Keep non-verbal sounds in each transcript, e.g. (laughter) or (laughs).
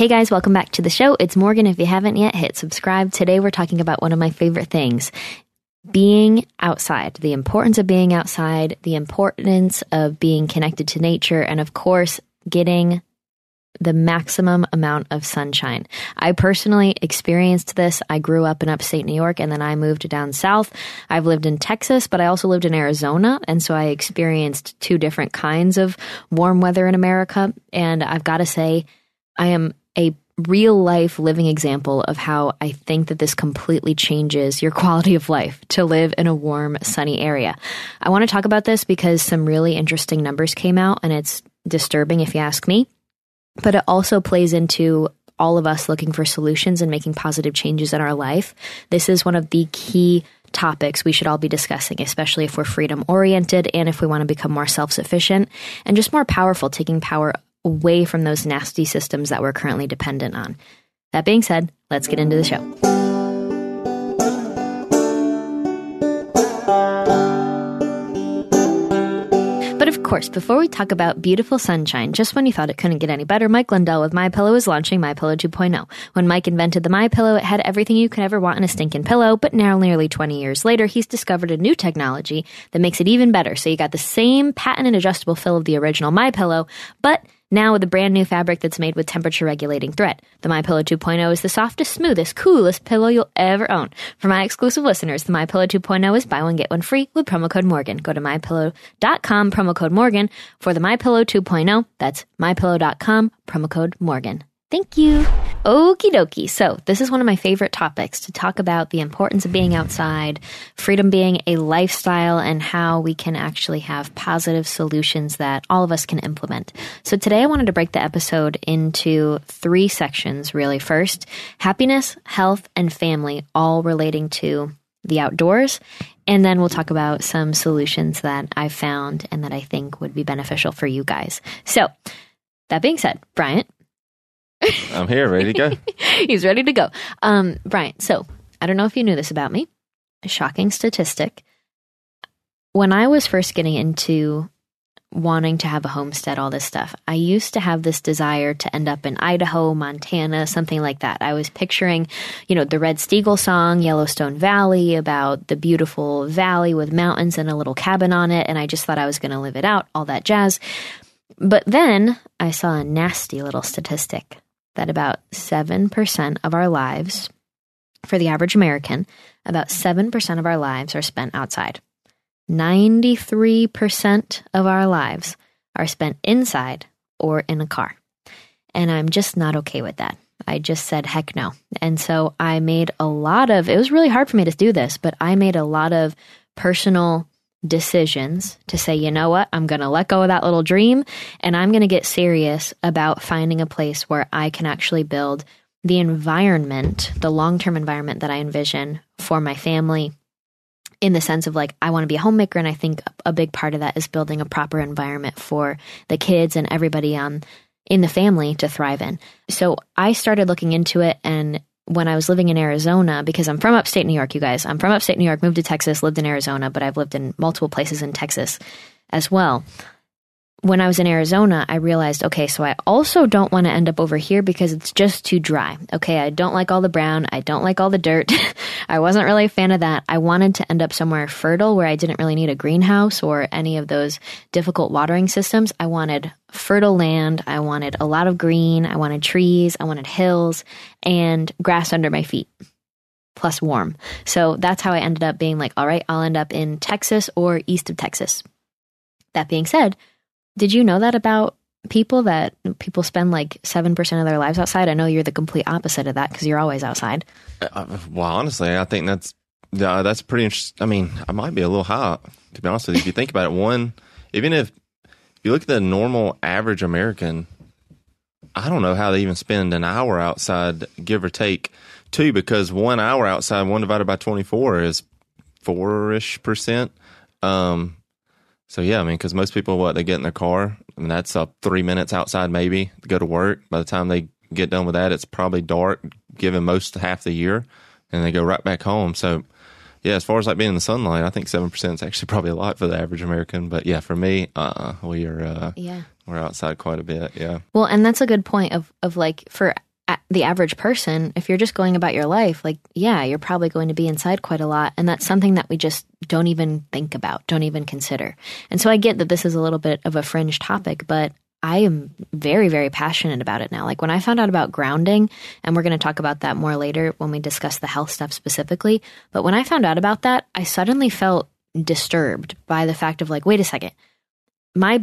Hey guys, welcome back to the show. It's Morgan. If you haven't yet, hit subscribe. Today we're talking about one of my favorite things being outside, the importance of being outside, the importance of being connected to nature, and of course, getting the maximum amount of sunshine. I personally experienced this. I grew up in upstate New York and then I moved down south. I've lived in Texas, but I also lived in Arizona. And so I experienced two different kinds of warm weather in America. And I've got to say, I am a real life living example of how I think that this completely changes your quality of life to live in a warm, sunny area. I want to talk about this because some really interesting numbers came out and it's disturbing if you ask me, but it also plays into all of us looking for solutions and making positive changes in our life. This is one of the key topics we should all be discussing, especially if we're freedom oriented and if we want to become more self sufficient and just more powerful, taking power away from those nasty systems that we're currently dependent on. That being said, let's get into the show. But of course, before we talk about beautiful sunshine, just when you thought it couldn't get any better, Mike Lindell with My Pillow is launching My Pillow 2.0. When Mike invented the My Pillow, it had everything you could ever want in a stinking pillow, but now nearly 20 years later, he's discovered a new technology that makes it even better. So you got the same patented adjustable fill of the original My Pillow, but now with a brand new fabric that's made with temperature regulating thread. The My Pillow 2.0 is the softest, smoothest, coolest pillow you'll ever own. For my exclusive listeners, the My Pillow 2.0 is buy one get one free with promo code Morgan. Go to mypillow.com promo code Morgan for the My Pillow 2.0. That's mypillow.com promo code Morgan. Thank you. Okie dokie. So, this is one of my favorite topics to talk about the importance of being outside, freedom being a lifestyle, and how we can actually have positive solutions that all of us can implement. So, today I wanted to break the episode into three sections, really. First, happiness, health, and family, all relating to the outdoors. And then we'll talk about some solutions that I've found and that I think would be beneficial for you guys. So, that being said, Bryant, (laughs) I'm here, ready to go. (laughs) He's ready to go. Um, Brian, so I don't know if you knew this about me. A shocking statistic. When I was first getting into wanting to have a homestead, all this stuff, I used to have this desire to end up in Idaho, Montana, something like that. I was picturing, you know, the Red Steagall song, Yellowstone Valley, about the beautiful valley with mountains and a little cabin on it. And I just thought I was going to live it out, all that jazz. But then I saw a nasty little statistic that about 7% of our lives, for the average American, about 7% of our lives are spent outside. 93% of our lives are spent inside or in a car. And I'm just not okay with that. I just said, heck no. And so I made a lot of, it was really hard for me to do this, but I made a lot of personal decisions to say, you know what, I'm going to let go of that little dream and I'm going to get serious about finding a place where I can actually build the environment, the long term environment that I envision for my family. In the sense of like, I want to be a homemaker, and I think a big part of that is building a proper environment for the kids and everybody on in the family to thrive in. So I started looking into it and when I was living in Arizona, because I'm from upstate New York, you guys. I'm from upstate New York, moved to Texas, lived in Arizona, but I've lived in multiple places in Texas as well when I was in Arizona, I realized, okay, so I also don't want to end up over here because it's just too dry. Okay, I don't like all the brown. I don't like all the dirt. (laughs) I wasn't really a fan of that. I wanted to end up somewhere fertile where I didn't really need a greenhouse or any of those difficult watering systems. I wanted fertile land. I wanted a lot of green. I wanted trees. I wanted hills and grass under my feet plus warm. So that's how I ended up being like, all right, I'll end up in Texas or east of Texas. That being said, did you know that about people that people spend like 7% of their lives outside? I know you're the complete opposite of that because you're always outside. Uh, uh, well, honestly, I think that's uh, that's pretty interesting. I mean, I might be a little high, to be honest with you. If you think about it, one, even if you look at the normal average American, I don't know how they even spend an hour outside, give or take two, because one hour outside, one divided by 24 is four ish percent. Um, so yeah, I mean, because most people, what they get in their car, I mean, that's up three minutes outside maybe to go to work. By the time they get done with that, it's probably dark, given most half the year, and they go right back home. So yeah, as far as like being in the sunlight, I think seven percent is actually (laughs) probably a lot for the average American. But yeah, for me, uh, we are uh, Yeah. we're outside quite a bit. Yeah, Well, and that's a good point of of like for the average person, if you're just going about your life, like yeah, you're probably going to be inside quite a lot, and that's something that we just don't even think about, don't even consider. And so I get that this is a little bit of a fringe topic, but I am very very passionate about it now. Like when I found out about grounding, and we're going to talk about that more later when we discuss the health stuff specifically, but when I found out about that, I suddenly felt disturbed by the fact of like, wait a second. My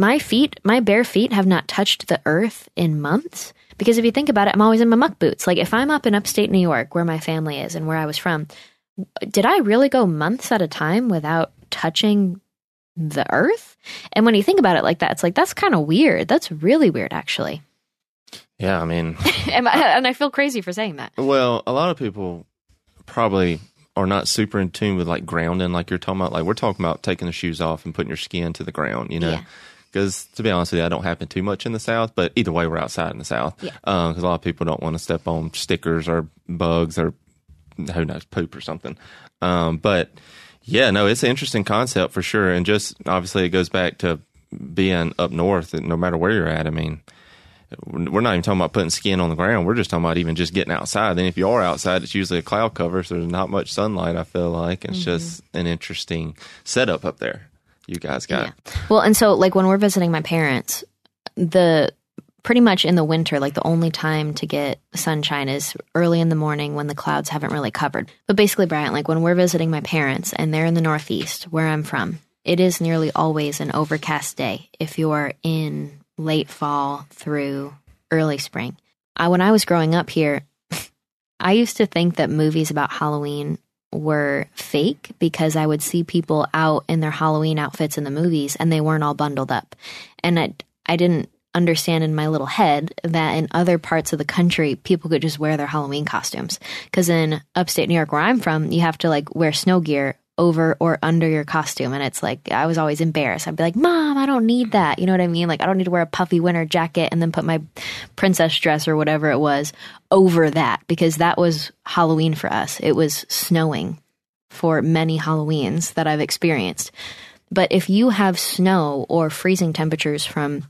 my feet, my bare feet have not touched the earth in months. Because if you think about it, I'm always in my muck boots. Like if I'm up in upstate New York, where my family is and where I was from, did I really go months at a time without touching the earth? And when you think about it like that, it's like that's kind of weird. That's really weird, actually. yeah. I mean, (laughs) and I and I feel crazy for saying that. well, a lot of people probably are not super in tune with like grounding, like you're talking about. Like we're talking about taking the shoes off and putting your skin to the ground. You know. Yeah. Because to be honest with you, I don't happen too much in the South, but either way, we're outside in the South. Yeah. Because a lot of people don't want to step on stickers or bugs or who knows poop or something. Um, but yeah, no, it's an interesting concept for sure, and just obviously it goes back to being up north. No matter where you're at, I mean, we're not even talking about putting skin on the ground. We're just talking about even just getting outside. And if you are outside, it's usually a cloud cover, so there's not much sunlight. I feel like it's just an interesting setup up there. You guys got. Well, and so like when we're visiting my parents, the pretty much in the winter, like the only time to get sunshine is early in the morning when the clouds haven't really covered. But basically, Bryant, like when we're visiting my parents and they're in the Northeast, where I'm from, it is nearly always an overcast day if you're in late fall through early spring. I, when I was growing up here, (laughs) I used to think that movies about Halloween were fake because I would see people out in their Halloween outfits in the movies and they weren't all bundled up. And I, I didn't understand in my little head that in other parts of the country, people could just wear their Halloween costumes. Because in upstate New York, where I'm from, you have to like wear snow gear over or under your costume. And it's like, I was always embarrassed. I'd be like, Mom, I don't need that. You know what I mean? Like, I don't need to wear a puffy winter jacket and then put my princess dress or whatever it was over that because that was Halloween for us. It was snowing for many Halloweens that I've experienced. But if you have snow or freezing temperatures from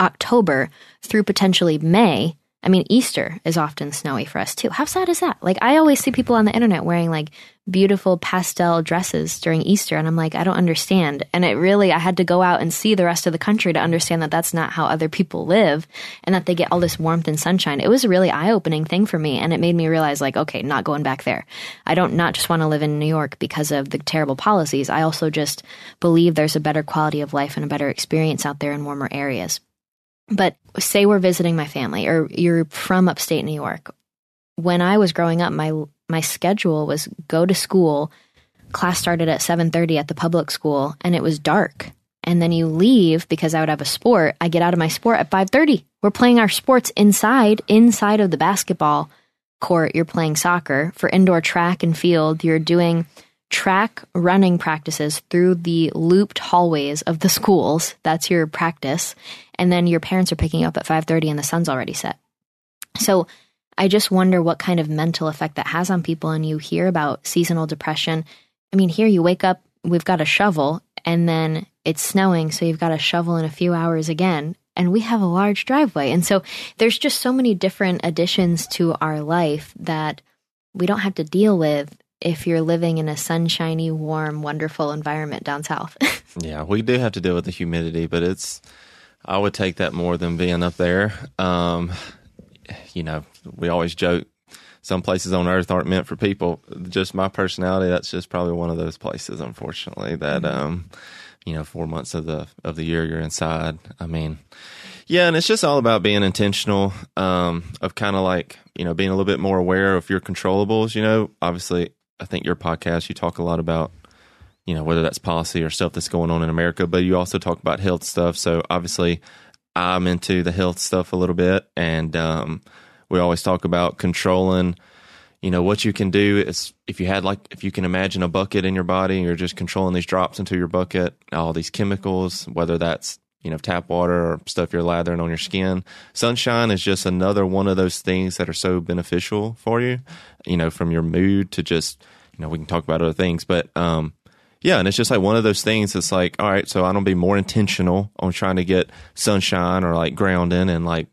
October through potentially May, I mean, Easter is often snowy for us too. How sad is that? Like, I always see people on the internet wearing like beautiful pastel dresses during Easter, and I'm like, I don't understand. And it really, I had to go out and see the rest of the country to understand that that's not how other people live and that they get all this warmth and sunshine. It was a really eye opening thing for me, and it made me realize, like, okay, not going back there. I don't not just want to live in New York because of the terrible policies. I also just believe there's a better quality of life and a better experience out there in warmer areas. But say we're visiting my family or you're from upstate New York. When I was growing up, my my schedule was go to school, class started at 7:30 at the public school and it was dark. And then you leave because I would have a sport. I get out of my sport at 5:30. We're playing our sports inside, inside of the basketball court. You're playing soccer for indoor track and field. You're doing track running practices through the looped hallways of the schools. That's your practice. And then your parents are picking up at 5:30 and the sun's already set. So I just wonder what kind of mental effect that has on people and you hear about seasonal depression. I mean, here you wake up, we've got a shovel and then it's snowing, so you've got a shovel in a few hours again. And we have a large driveway. And so there's just so many different additions to our life that we don't have to deal with if you're living in a sunshiny, warm, wonderful environment down south. (laughs) Yeah, we do have to deal with the humidity, but it's I would take that more than being up there. Um, you know, we always joke some places on earth aren't meant for people. Just my personality, that's just probably one of those places, unfortunately, that um, you know, four months of the of the year you're inside. I mean, yeah, and it's just all about being intentional, um, of kind of like, you know, being a little bit more aware of your controllables, you know. Obviously, I think your podcast you talk a lot about you know, whether that's policy or stuff that's going on in America, but you also talk about health stuff. So obviously, I'm into the health stuff a little bit, and um, we always talk about controlling. You know what you can do is if you had like if you can imagine a bucket in your body, you're just controlling these drops into your bucket, all these chemicals, whether that's you know tap water or stuff you're lathering on your skin. Sunshine is just another one of those things that are so beneficial for you. You know, from your mood to just you know we can talk about other things, but um, yeah, and it's just like one of those things. It's like, all right, so I don't be more intentional on trying to get sunshine or like grounding and like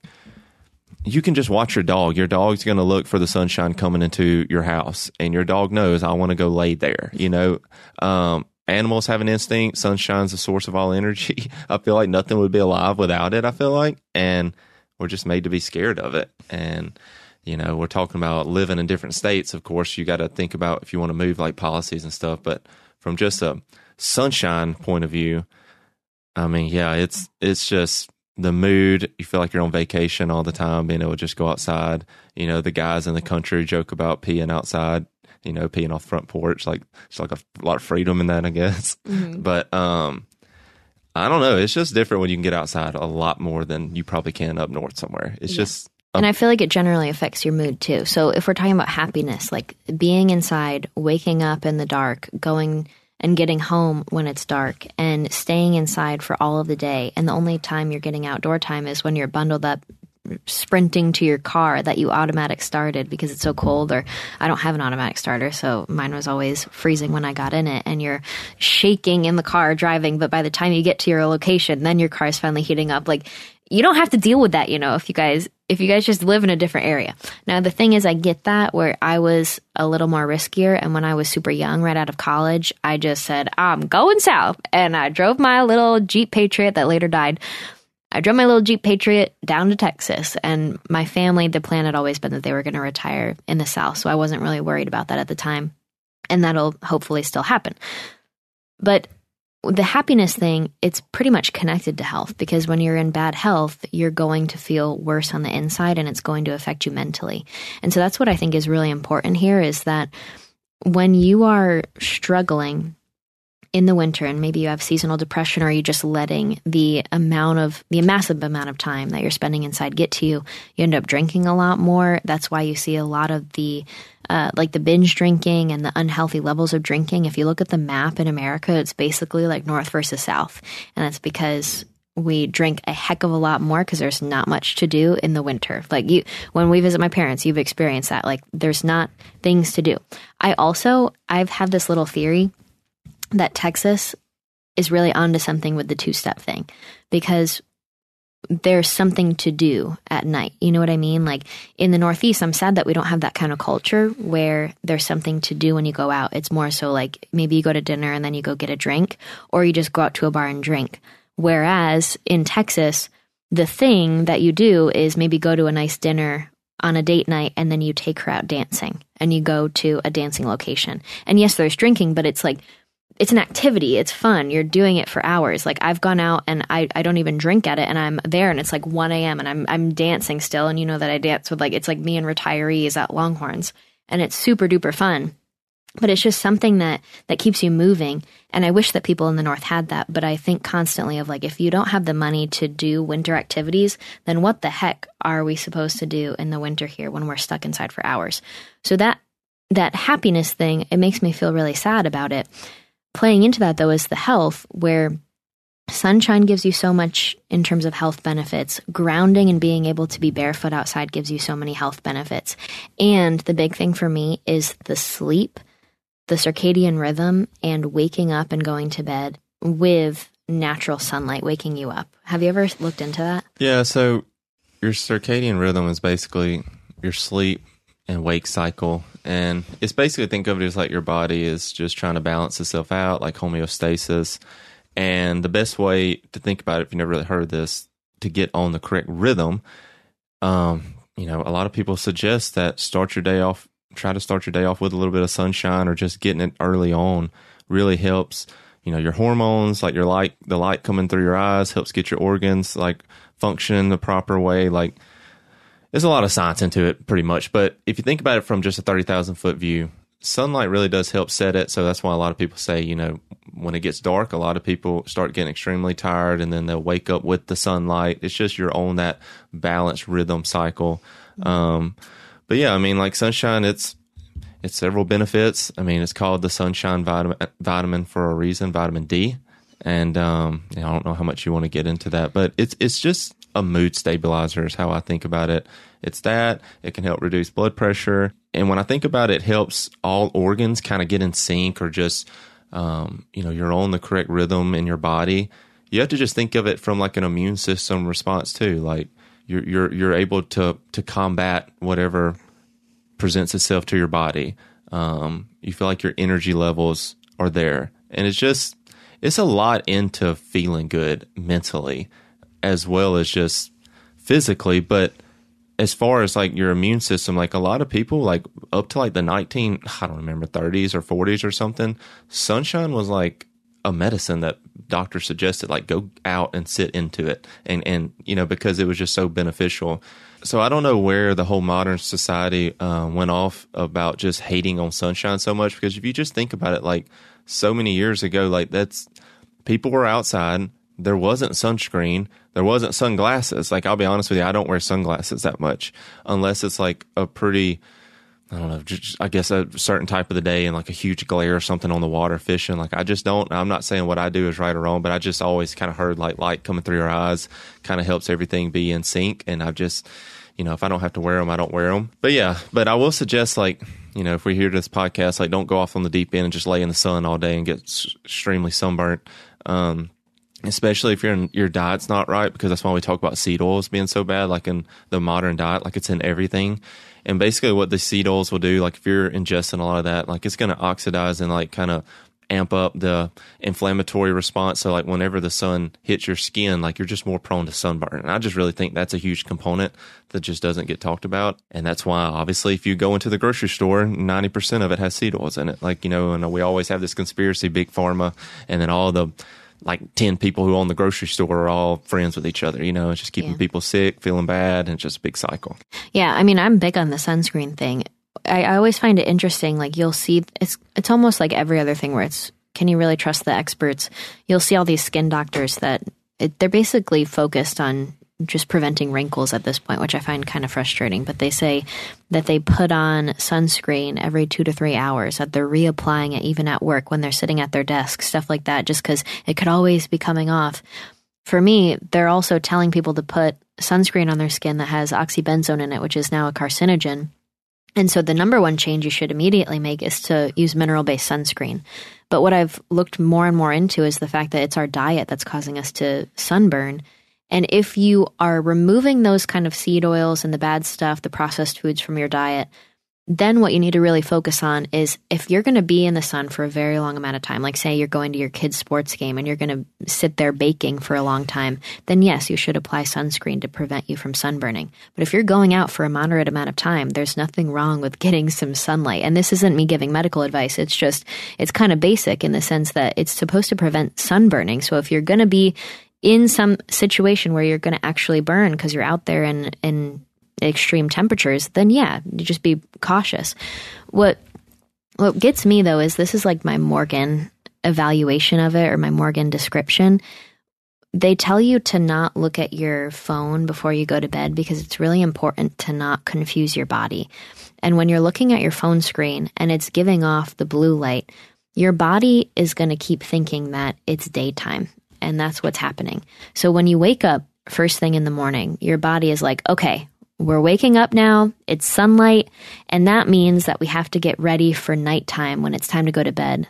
you can just watch your dog. Your dog's going to look for the sunshine coming into your house, and your dog knows I want to go lay there. You know, um, animals have an instinct. Sunshine's the source of all energy. (laughs) I feel like nothing would be alive without it. I feel like, and we're just made to be scared of it. And you know, we're talking about living in different states. Of course, you got to think about if you want to move like policies and stuff, but from just a sunshine point of view, I mean, yeah, it's it's just the mood. You feel like you're on vacation all the time, being able to just go outside. You know, the guys in the country joke about peeing outside. You know, peeing off front porch, like it's like a lot of freedom in that, I guess. Mm-hmm. (laughs) But um, I don't know. It's just different when you can get outside a lot more than you probably can up north somewhere. It's yeah. just and I feel like it generally affects your mood too. So if we're talking about happiness, like being inside, waking up in the dark, going and getting home when it's dark, and staying inside for all of the day, and the only time you're getting outdoor time is when you're bundled up sprinting to your car that you automatic started because it's so cold or I don't have an automatic starter so mine was always freezing when I got in it and you're shaking in the car driving but by the time you get to your location then your car is finally heating up like you don't have to deal with that, you know, if you guys if you guys just live in a different area. Now the thing is I get that where I was a little more riskier and when I was super young right out of college, I just said, "I'm going south." And I drove my little Jeep Patriot that later died. I drove my little Jeep Patriot down to Texas and my family the plan had always been that they were going to retire in the south, so I wasn't really worried about that at the time. And that'll hopefully still happen. But the happiness thing, it's pretty much connected to health because when you're in bad health, you're going to feel worse on the inside and it's going to affect you mentally. And so that's what I think is really important here is that when you are struggling in the winter and maybe you have seasonal depression or you're just letting the amount of the massive amount of time that you're spending inside get to you you end up drinking a lot more that's why you see a lot of the uh, like the binge drinking and the unhealthy levels of drinking if you look at the map in america it's basically like north versus south and that's because we drink a heck of a lot more because there's not much to do in the winter. Like you, when we visit my parents, you've experienced that. Like there's not things to do. I also, I've had this little theory that Texas is really onto something with the two step thing because there's something to do at night. You know what I mean? Like in the Northeast, I'm sad that we don't have that kind of culture where there's something to do when you go out. It's more so like maybe you go to dinner and then you go get a drink, or you just go out to a bar and drink. Whereas in Texas, the thing that you do is maybe go to a nice dinner on a date night and then you take her out dancing and you go to a dancing location. And yes, there's drinking, but it's like it's an activity. It's fun. You're doing it for hours. Like I've gone out and I, I don't even drink at it and I'm there and it's like 1 a.m. and I'm, I'm dancing still. And you know that I dance with like, it's like me and retirees at Longhorns and it's super duper fun. But it's just something that, that keeps you moving. And I wish that people in the North had that. But I think constantly of like, if you don't have the money to do winter activities, then what the heck are we supposed to do in the winter here when we're stuck inside for hours? So that, that happiness thing, it makes me feel really sad about it playing into that though is the health where sunshine gives you so much in terms of health benefits. Grounding and being able to be barefoot outside gives you so many health benefits. And the big thing for me is the sleep the circadian rhythm and waking up and going to bed with natural sunlight waking you up. Have you ever looked into that? Yeah so your circadian rhythm is basically your sleep and wake cycle. And it's basically think of it as like your body is just trying to balance itself out, like homeostasis. And the best way to think about it, if you never really heard this, to get on the correct rhythm, um, you know, a lot of people suggest that start your day off, try to start your day off with a little bit of sunshine or just getting it early on really helps. You know, your hormones, like your light, the light coming through your eyes helps get your organs like function the proper way. Like, there's a lot of science into it, pretty much. But if you think about it from just a thirty thousand foot view, sunlight really does help set it. So that's why a lot of people say, you know, when it gets dark, a lot of people start getting extremely tired and then they'll wake up with the sunlight. It's just you're on that balanced rhythm cycle. Um, but yeah, I mean, like sunshine, it's, it's several benefits. I mean, it's called the sunshine vitamin, vitamin for a reason, vitamin D. And, um, I don't know how much you want to get into that, but it's, it's just a mood stabilizer is how I think about it. It's that it can help reduce blood pressure. And when I think about it, it helps all organs kind of get in sync or just, um, you know, you're on the correct rhythm in your body. You have to just think of it from like an immune system response too. Like you're, you're, you're able to, to combat whatever presents itself to your body. Um, you feel like your energy levels are there. And it's just, it's a lot into feeling good mentally as well as just physically. But as far as like your immune system, like a lot of people, like up to like the 19, (sighs) I don't remember, 30s or 40s or something, sunshine was like a medicine that doctors suggested, like go out and sit into it. And, and, you know, because it was just so beneficial. So I don't know where the whole modern society uh, went off about just hating on sunshine so much. Because if you just think about it, like so many years ago, like that's people were outside there wasn't sunscreen, there wasn't sunglasses. Like I'll be honest with you, I don't wear sunglasses that much unless it's like a pretty I don't know, just, I guess a certain type of the day and like a huge glare or something on the water fishing. Like I just don't. I'm not saying what I do is right or wrong, but I just always kind of heard like light coming through your eyes kind of helps everything be in sync. And I've just, you know, if I don't have to wear them, I don't wear them. But yeah, but I will suggest like, you know, if we hear this podcast, like don't go off on the deep end and just lay in the sun all day and get extremely sunburnt. Um, especially if your your diet's not right because that's why we talk about seed oils being so bad like in the modern diet like it's in everything. And basically what the seed oils will do like if you're ingesting a lot of that like it's going to oxidize and like kind of amp up the inflammatory response. So like whenever the sun hits your skin like you're just more prone to sunburn. And i just really think that's a huge component that just doesn't get talked about. And that's why obviously if you go into the grocery store 90% of it has seed oils in it. Like you know and we always have this conspiracy big pharma and then all the like 10 people who own the grocery store are all friends with each other. You know, it's just keeping yeah. people sick, feeling bad, and it's just a big cycle. Yeah. I mean, I'm big on the sunscreen thing. I, I always find it interesting. Like, you'll see, it's, it's almost like every other thing where it's, can you really trust the experts? You'll see all these skin doctors that it, they're basically focused on just preventing wrinkles at this point, which I find kind of frustrating. But they say that they put on sunscreen every two to three hours, that they're reapplying it even at work when they're sitting at their desk, stuff like that, just because it could always be coming off. For me, they're also telling people to put sunscreen on their skin that has oxybenzone in it, which is now a carcinogen. And so the number one change you should immediately make is to use mineral based sunscreen. But what I've looked more and more into is the fact that it's our diet that's causing us to sunburn and if you are removing those kind of seed oils and the bad stuff, the processed foods from your diet, then what you need to really focus on is if you're going to be in the sun for a very long amount of time, like say you're going to your kid's sports game and you're going to sit there baking for a long time, then yes, you should apply sunscreen to prevent you from sunburning. But if you're going out for a moderate amount of time, there's nothing wrong with getting some sunlight. And this isn't me giving medical advice. It's just, it's kind of basic in the sense that it's supposed to prevent sunburning. So if you're going to be in some situation where you're going to actually burn because you're out there in in extreme temperatures, then yeah, you just be cautious. What what gets me though is this is like my Morgan evaluation of it or my Morgan description. They tell you to not look at your phone before you go to bed because it's really important to not confuse your body. And when you're looking at your phone screen and it's giving off the blue light, your body is going to keep thinking that it's daytime and that's what's happening. So when you wake up first thing in the morning, your body is like, okay, we're waking up now, it's sunlight, and that means that we have to get ready for nighttime when it's time to go to bed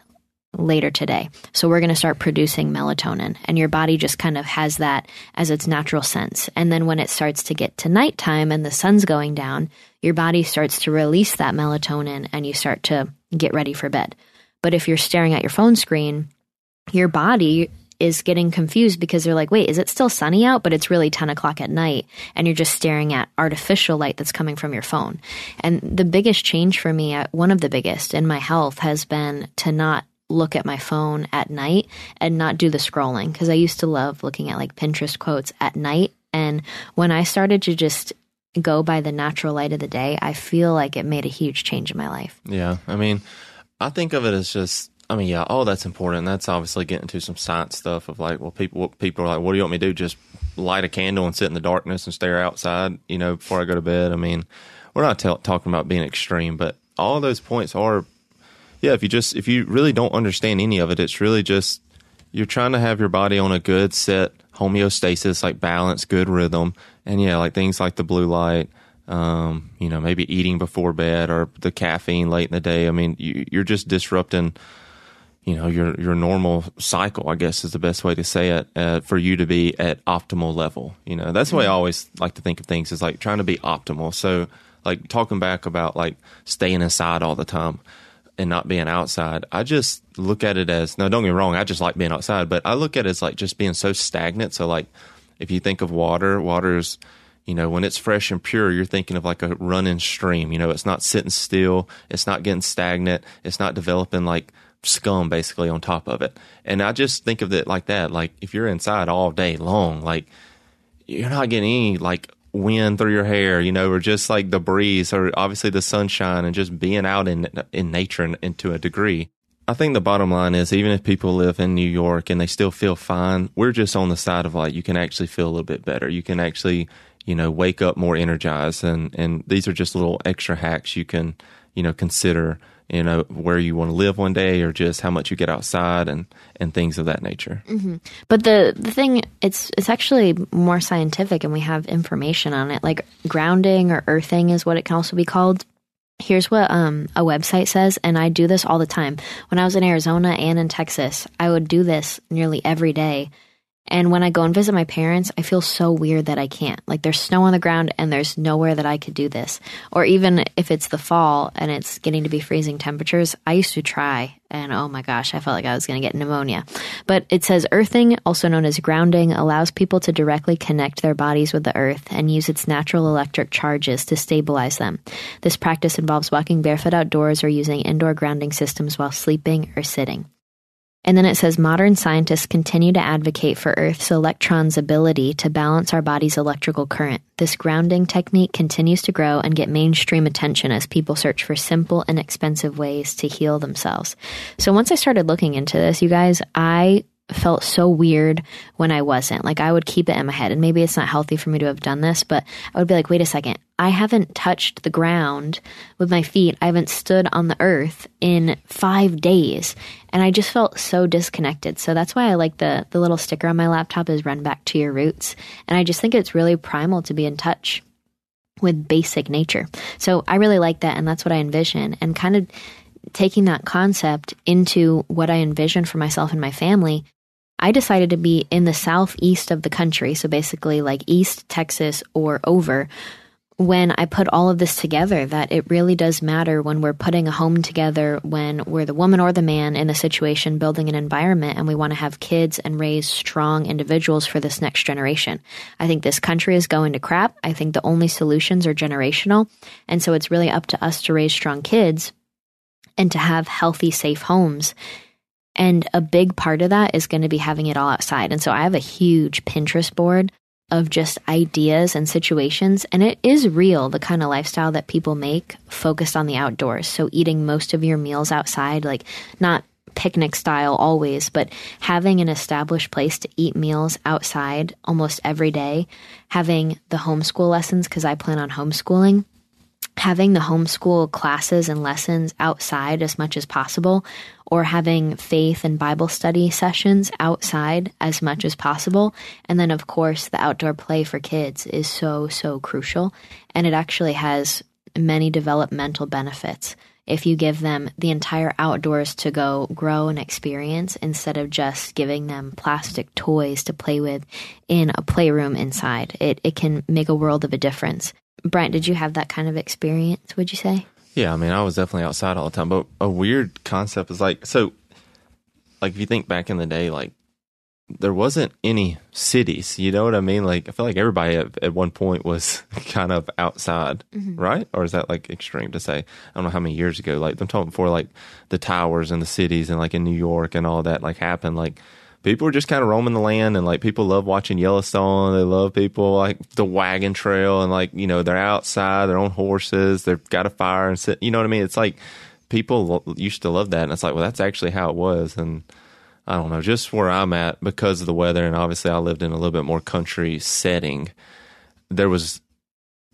later today. So we're going to start producing melatonin and your body just kind of has that as its natural sense. And then when it starts to get to nighttime and the sun's going down, your body starts to release that melatonin and you start to get ready for bed. But if you're staring at your phone screen, your body is getting confused because they're like, wait, is it still sunny out? But it's really 10 o'clock at night and you're just staring at artificial light that's coming from your phone. And the biggest change for me, uh, one of the biggest in my health, has been to not look at my phone at night and not do the scrolling because I used to love looking at like Pinterest quotes at night. And when I started to just go by the natural light of the day, I feel like it made a huge change in my life. Yeah. I mean, I think of it as just, I mean, yeah, oh, that's important. That's obviously getting to some science stuff of like, well, people, people are like, what do you want me to do? Just light a candle and sit in the darkness and stare outside, you know, before I go to bed. I mean, we're not t- talking about being extreme, but all those points are, yeah, if you just, if you really don't understand any of it, it's really just, you're trying to have your body on a good set homeostasis, like balance, good rhythm. And yeah, like things like the blue light, um, you know, maybe eating before bed or the caffeine late in the day. I mean, you, you're just disrupting, you know, your, your normal cycle, I guess is the best way to say it, uh, for you to be at optimal level. You know, that's the way I always like to think of things is like trying to be optimal. So, like talking back about like staying inside all the time and not being outside. I just look at it as no, don't get me wrong, I just like being outside, but I look at it as like just being so stagnant. So like if you think of water, water's you know, when it's fresh and pure, you're thinking of like a running stream. You know, it's not sitting still, it's not getting stagnant, it's not developing like scum basically on top of it. And I just think of it like that. Like if you're inside all day long, like you're not getting any like wind through your hair, you know, or just like the breeze or obviously the sunshine and just being out in in nature and, and to a degree. I think the bottom line is even if people live in New York and they still feel fine, we're just on the side of like you can actually feel a little bit better. You can actually, you know, wake up more energized and and these are just little extra hacks you can, you know, consider you know where you want to live one day or just how much you get outside and and things of that nature mm-hmm. but the the thing it's it's actually more scientific and we have information on it like grounding or earthing is what it can also be called Here's what um, a website says, and I do this all the time. When I was in Arizona and in Texas, I would do this nearly every day and when I go and visit my parents, I feel so weird that I can't. Like there's snow on the ground and there's nowhere that I could do this. Or even if it's the fall and it's getting to be freezing temperatures, I used to try and oh my gosh, I felt like I was going to get pneumonia. But it says earthing, also known as grounding, allows people to directly connect their bodies with the earth and use its natural electric charges to stabilize them. This practice involves walking barefoot outdoors or using indoor grounding systems while sleeping or sitting. And then it says modern scientists continue to advocate for Earth's electrons' ability to balance our body's electrical current. This grounding technique continues to grow and get mainstream attention as people search for simple, and expensive ways to heal themselves. So once I started looking into this, you guys, I felt so weird when I wasn't. Like I would keep it in my head, and maybe it's not healthy for me to have done this, but I would be like, wait a second, I haven't touched the ground with my feet. I haven't stood on the earth in five days. And I just felt so disconnected. So that's why I like the, the little sticker on my laptop is run back to your roots. And I just think it's really primal to be in touch with basic nature. So I really like that. And that's what I envision. And kind of taking that concept into what I envision for myself and my family, I decided to be in the southeast of the country. So basically, like East Texas or over when I put all of this together that it really does matter when we're putting a home together, when we're the woman or the man in a situation building an environment and we want to have kids and raise strong individuals for this next generation. I think this country is going to crap. I think the only solutions are generational. And so it's really up to us to raise strong kids and to have healthy, safe homes. And a big part of that is going to be having it all outside. And so I have a huge Pinterest board of just ideas and situations. And it is real, the kind of lifestyle that people make focused on the outdoors. So eating most of your meals outside, like not picnic style always, but having an established place to eat meals outside almost every day, having the homeschool lessons, because I plan on homeschooling having the homeschool classes and lessons outside as much as possible, or having faith and Bible study sessions outside as much as possible. And then, of course, the outdoor play for kids is so, so crucial. And it actually has many developmental benefits if you give them the entire outdoors to go grow and experience instead of just giving them plastic toys to play with in a playroom inside. It, it can make a world of a difference. Brent, did you have that kind of experience, would you say? Yeah, I mean, I was definitely outside all the time. But a weird concept is like, so, like, if you think back in the day, like, there wasn't any cities. You know what I mean? Like, I feel like everybody at, at one point was (laughs) kind of outside, mm-hmm. right? Or is that like extreme to say? I don't know how many years ago. Like, I'm talking before, like, the towers and the cities and like in New York and all that, like, happened. Like, people are just kind of roaming the land and like people love watching Yellowstone. They love people like the wagon trail and like, you know, they're outside, they're on horses, they've got a fire and sit, you know what I mean? It's like people used to love that. And it's like, well, that's actually how it was. And I don't know, just where I'm at because of the weather. And obviously I lived in a little bit more country setting. There was,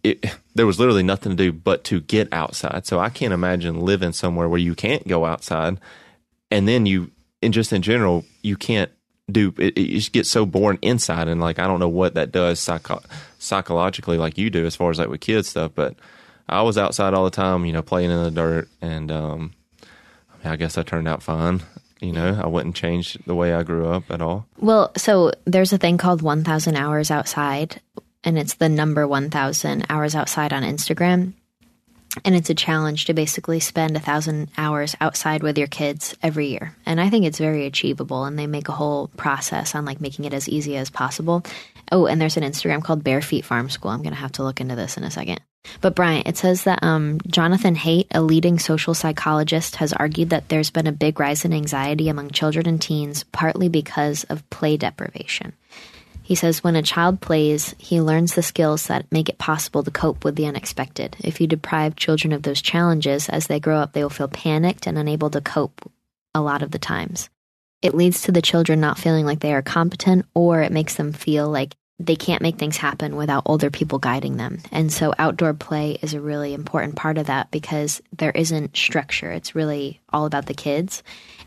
it, there was literally nothing to do but to get outside. So I can't imagine living somewhere where you can't go outside and then you, and just in general, you can't do. It, it just gets so boring inside and like I don't know what that does psycho- psychologically like you do as far as like with kids stuff but I was outside all the time you know playing in the dirt and um I, mean, I guess I turned out fine you know? I wouldn't change the way I grew up at all. Well, so there's a thing called 1000 hours outside and it's the number 1000 hours outside on Instagram. And it's a challenge to basically spend a thousand hours outside with your kids every year. And I think it's very achievable. And they make a whole process on like making it as easy as possible. Oh, and there's an Instagram called Bare Feet Farm School. I'm going to have to look into this in a second. But Brian, it says that um, Jonathan Haidt, a leading social psychologist, has argued that there's been a big rise in anxiety among children and teens, partly because of play deprivation. He says when a child plays, he learns the skills that make it possible to cope with the unexpected. If you deprive children of those challenges, as they grow up, they will feel panicked and unable to cope a lot of the times. It leads to the children not feeling like they are competent, or it makes them feel like they can't make things happen without older people guiding them. And so outdoor play is a really important part of that because there isn't structure. It's really all about the kids.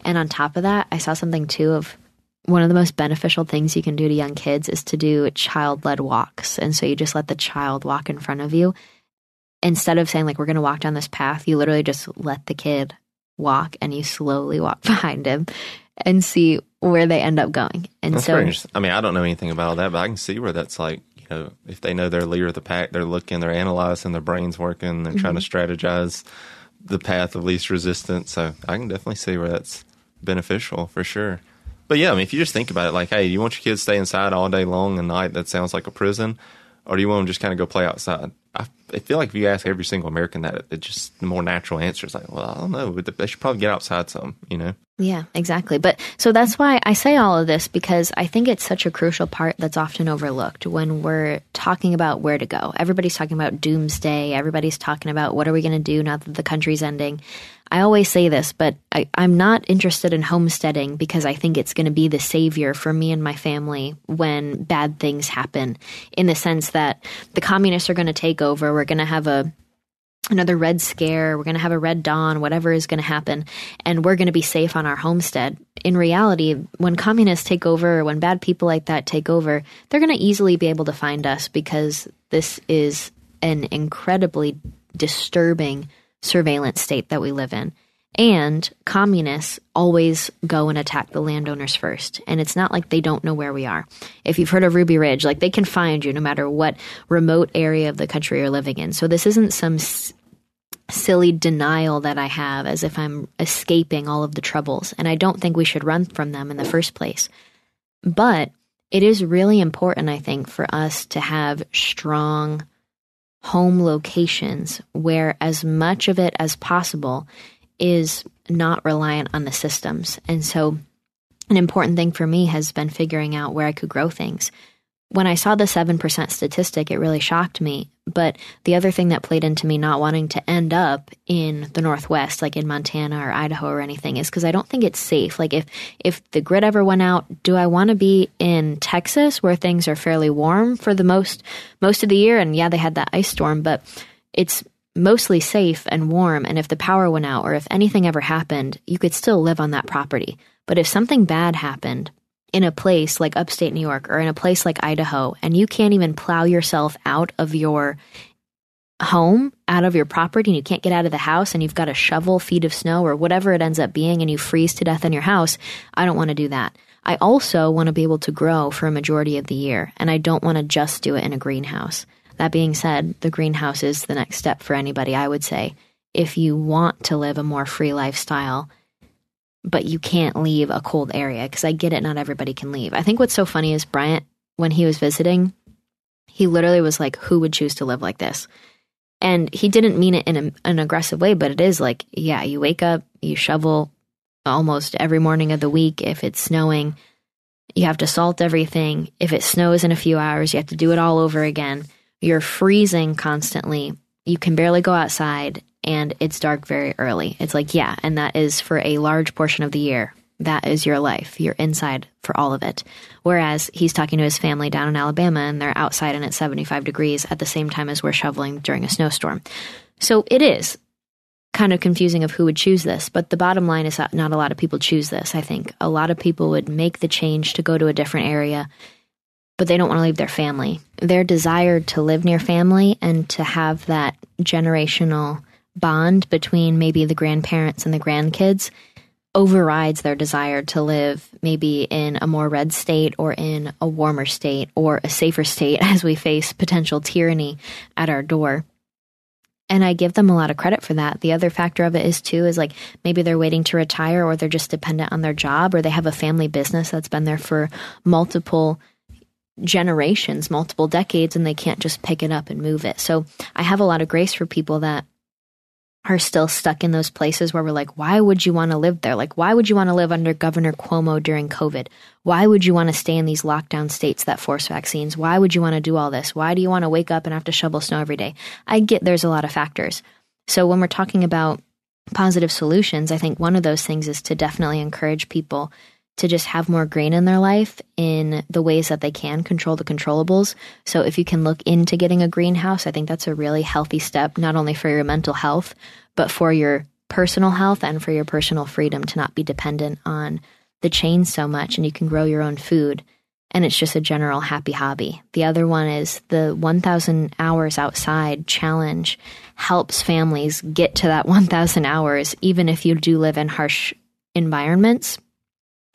And on top of that, I saw something too of one of the most beneficial things you can do to young kids is to do child led walks. And so you just let the child walk in front of you. Instead of saying, like, we're going to walk down this path, you literally just let the kid walk and you slowly walk (laughs) behind him and see where they end up going. And That's so. I mean, I don't know anything about all that, but I can see where that's like, you know, if they know they're leader of the pack, they're looking, they're analyzing, their brains working, they're trying to mm-hmm. strategize the path of least resistance. So I can definitely see where that's beneficial for sure. But yeah, I mean, if you just think about it, like, hey, do you want your kids to stay inside all day long and night? That sounds like a prison, or do you want them to just kind of go play outside? I, I feel like if you ask every single American that, it's just the more natural answer is like, well, I don't know, but they should probably get outside some, you know? Yeah, exactly. But so that's why I say all of this because I think it's such a crucial part that's often overlooked when we're talking about where to go. Everybody's talking about doomsday. Everybody's talking about what are we going to do now that the country's ending. I always say this, but I, I'm not interested in homesteading because I think it's going to be the savior for me and my family when bad things happen. In the sense that the communists are going to take over. We're going to have a another red scare, we're going to have a red dawn, whatever is going to happen, and we're going to be safe on our homestead. In reality, when communists take over, or when bad people like that take over, they're going to easily be able to find us because this is an incredibly disturbing surveillance state that we live in. And communists always go and attack the landowners first. And it's not like they don't know where we are. If you've heard of Ruby Ridge, like they can find you no matter what remote area of the country you're living in. So this isn't some s- silly denial that I have as if I'm escaping all of the troubles. And I don't think we should run from them in the first place. But it is really important, I think, for us to have strong home locations where as much of it as possible is not reliant on the systems. And so, an important thing for me has been figuring out where I could grow things. When I saw the 7% statistic, it really shocked me. But the other thing that played into me not wanting to end up in the Northwest, like in Montana or Idaho or anything, is because I don't think it's safe. Like, if, if the grid ever went out, do I want to be in Texas where things are fairly warm for the most, most of the year? And yeah, they had that ice storm, but it's mostly safe and warm, and if the power went out or if anything ever happened, you could still live on that property. But if something bad happened in a place like upstate New York or in a place like Idaho, and you can't even plow yourself out of your home, out of your property, and you can't get out of the house, and you've got a shovel, feet of snow, or whatever it ends up being, and you freeze to death in your house, I don't want to do that. I also want to be able to grow for a majority of the year, and I don't want to just do it in a greenhouse. That being said, the greenhouse is the next step for anybody, I would say. If you want to live a more free lifestyle, but you can't leave a cold area, because I get it, not everybody can leave. I think what's so funny is Bryant, when he was visiting, he literally was like, Who would choose to live like this? And he didn't mean it in a, an aggressive way, but it is like, yeah, you wake up, you shovel almost every morning of the week if it's snowing You have to salt everything. If it snows in a few hours, you have to do it all over again. You're freezing constantly. You can barely go outside and it's dark very early. It's like, yeah, and that is for a large portion of the year. That is your life. You're inside for all of it. Whereas he's talking to his family down in Alabama and they're outside and it's 75 degrees at the same time as we're shoveling during a snowstorm. So it is kind of confusing of who would choose this, but the bottom line is that not a lot of people choose this, I think. A lot of people would make the change to go to a different area, but they don't want to leave their family. Their desire to live near family and to have that generational bond between maybe the grandparents and the grandkids overrides their desire to live maybe in a more red state or in a warmer state or a safer state (laughs) as we face potential tyranny at our door. And I give them a lot of credit for that. The other factor of it is too is like maybe they're waiting to retire or they're just dependent on their job or they have a family business that's been there for multiple generations, multiple decades, and they can't just pick it up and move it. So I have a lot of grace for people that are still stuck in those places where we're like, why would you want to live there? Like, why would you want to live under Governor Cuomo during COVID? Why would you want to stay in these lockdown states that force vaccines? Why would you want to do all this? Why do you want to wake up and have to shovel snow every day? I get there's a lot of factors. So when we're talking about positive solutions, I think one of those things is to definitely encourage people to just have more green in their life in the ways that they can control the controllables. So if you can look into getting a greenhouse, I think that's a really healthy step, not only for your mental health, but for your personal health and for your personal freedom to not be dependent on the chain so much and you can grow your own food. And it's just a general happy hobby. The other one is the 1,000 hours outside challenge helps families get to that (laughs) 1,000 hours, even if you do live in harsh environments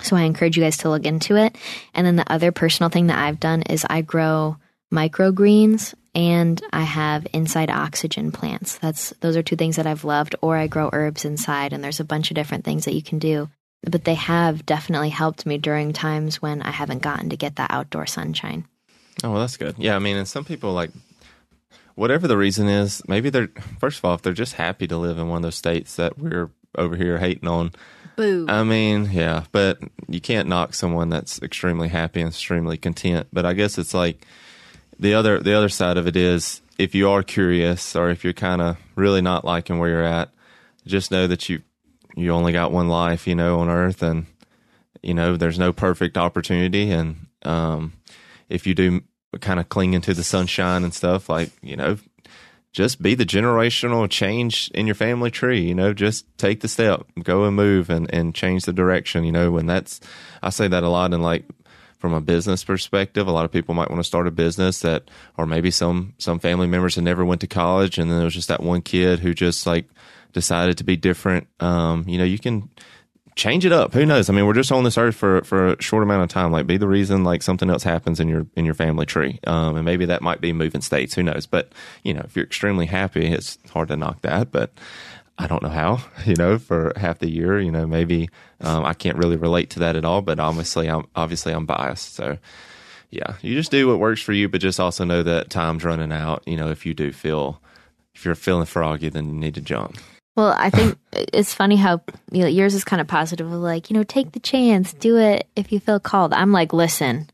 so I encourage you guys to look into it. And then the other personal thing that I've done is I grow microgreens and I have inside oxygen plants. That's those are two things that I've loved or I grow herbs inside and there's a bunch of different things that you can do. But they have definitely helped me during times when I haven't gotten to get that outdoor sunshine. Oh, well, that's good. Yeah, I mean, and some people like whatever the reason is, maybe they're first of all, if they're just happy to live in one of those states that we're over here hating on, Boo. I mean, yeah, but you can't knock someone that's extremely happy and extremely content. But I guess it's like the other the other side of it is if you are curious or if you're kind of really not liking where you're at, just know that you you only got one life, you know, on earth and you know, there's no perfect opportunity and um if you do kind of cling into the sunshine and stuff like, you know, just be the generational change in your family tree. You know, just take the step, go and move and, and change the direction. You know, and that's, I say that a lot in like, from a business perspective, a lot of people might want to start a business that, or maybe some, some family members had never went to college and then there was just that one kid who just like decided to be different. Um, you know, you can, change it up. Who knows? I mean, we're just on this earth for for a short amount of time. Like, be the reason like something else happens in your in your family tree, um, and maybe that might be moving states. Who knows? But you know, if you're extremely happy, it's hard to knock that. But I don't know how. (laughs) You know, for half the year, you know, maybe um, I can't really relate to that at all. But obviously, I'm obviously I'm biased. So yeah, you just do what works for you, but just also know that time's running out. You know, if you do feel if you're feeling froggy, then you need to jump. Well, I think it's funny how you know, yours is kind of positive, of like you know, take the chance, do it if you feel called. I'm like, listen,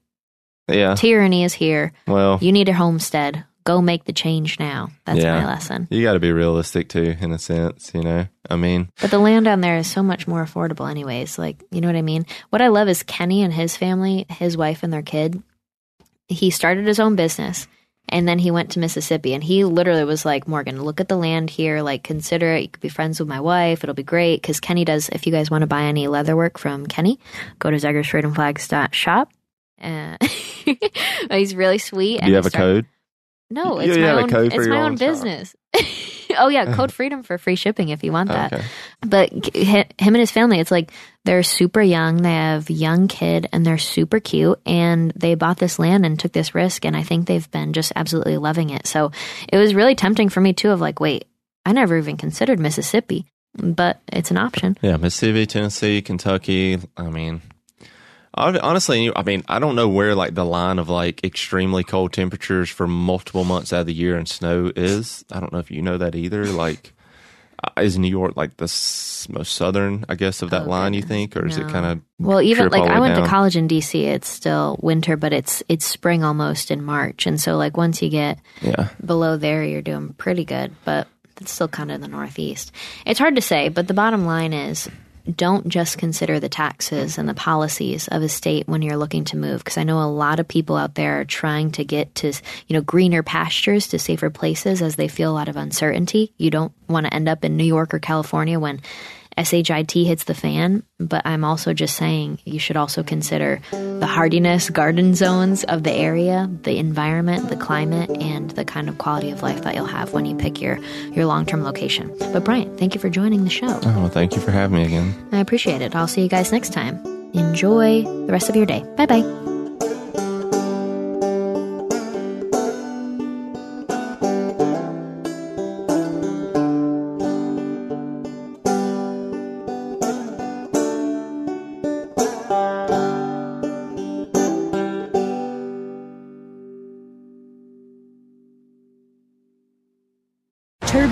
Yeah. tyranny is here. Well, You need a homestead. Go make the change now. That's Yeah. my lesson. you got to be realistic too, in a sense. You know, I mean, But the land down there is so much more affordable, anyways. Like, you know what I mean? What I love is Kenny and his family, his wife and their kid. He started his own business and then he went to Mississippi and he literally was like, Morgan, look at the land here. Like, consider it. You could be friends with my wife. It'll be great. Because Kenny does, if you guys want to buy any leather work from Kenny, go to zeggersfreedomflags.shop. Uh, (laughs) he's really sweet. do you have a code? No, it's you my own. it's my own own business. (laughs) oh yeah, (laughs) code freedom for free shipping if you want that. Okay. But him and his family, it's like they're super young. They have young kid and they're super cute. And they bought this land and took this risk. And I think they've been just absolutely loving it. So it was really tempting for me too. Of like, wait, I never even considered Mississippi, but it's an option. Yeah, Mississippi, Tennessee, Kentucky. I mean, honestly, I mean, I don't know where like the line of like extremely cold temperatures for multiple months out of the year and snow is. I don't know if you know that either. Like, Uh, is New York like the s- most southern, I guess, of that Oh, line? You think, or is it kind of Well, even like I way went to college in DC, it's still winter, but it's it's spring almost in March, and so like once you get yeah? below there, you're doing pretty good, but it's still kind of the Northeast. It's hard to say, but the bottom line is don't just consider the taxes and the policies of a state when you're looking to move because I know a lot of people out there are trying to get to you know greener pastures to safer places as they feel a lot of uncertainty. You don't want to end up in New York or California when SHIT hits the fan, but I'm also just saying you should also consider the hardiness, garden zones of the area, the environment, the climate, and the kind of quality of life that you'll have when you pick your, your long term location. But Brian, thank you for joining the show. Oh, thank you for having me again. I appreciate it. I'll see you guys next time. Enjoy the rest of your day. Bye bye.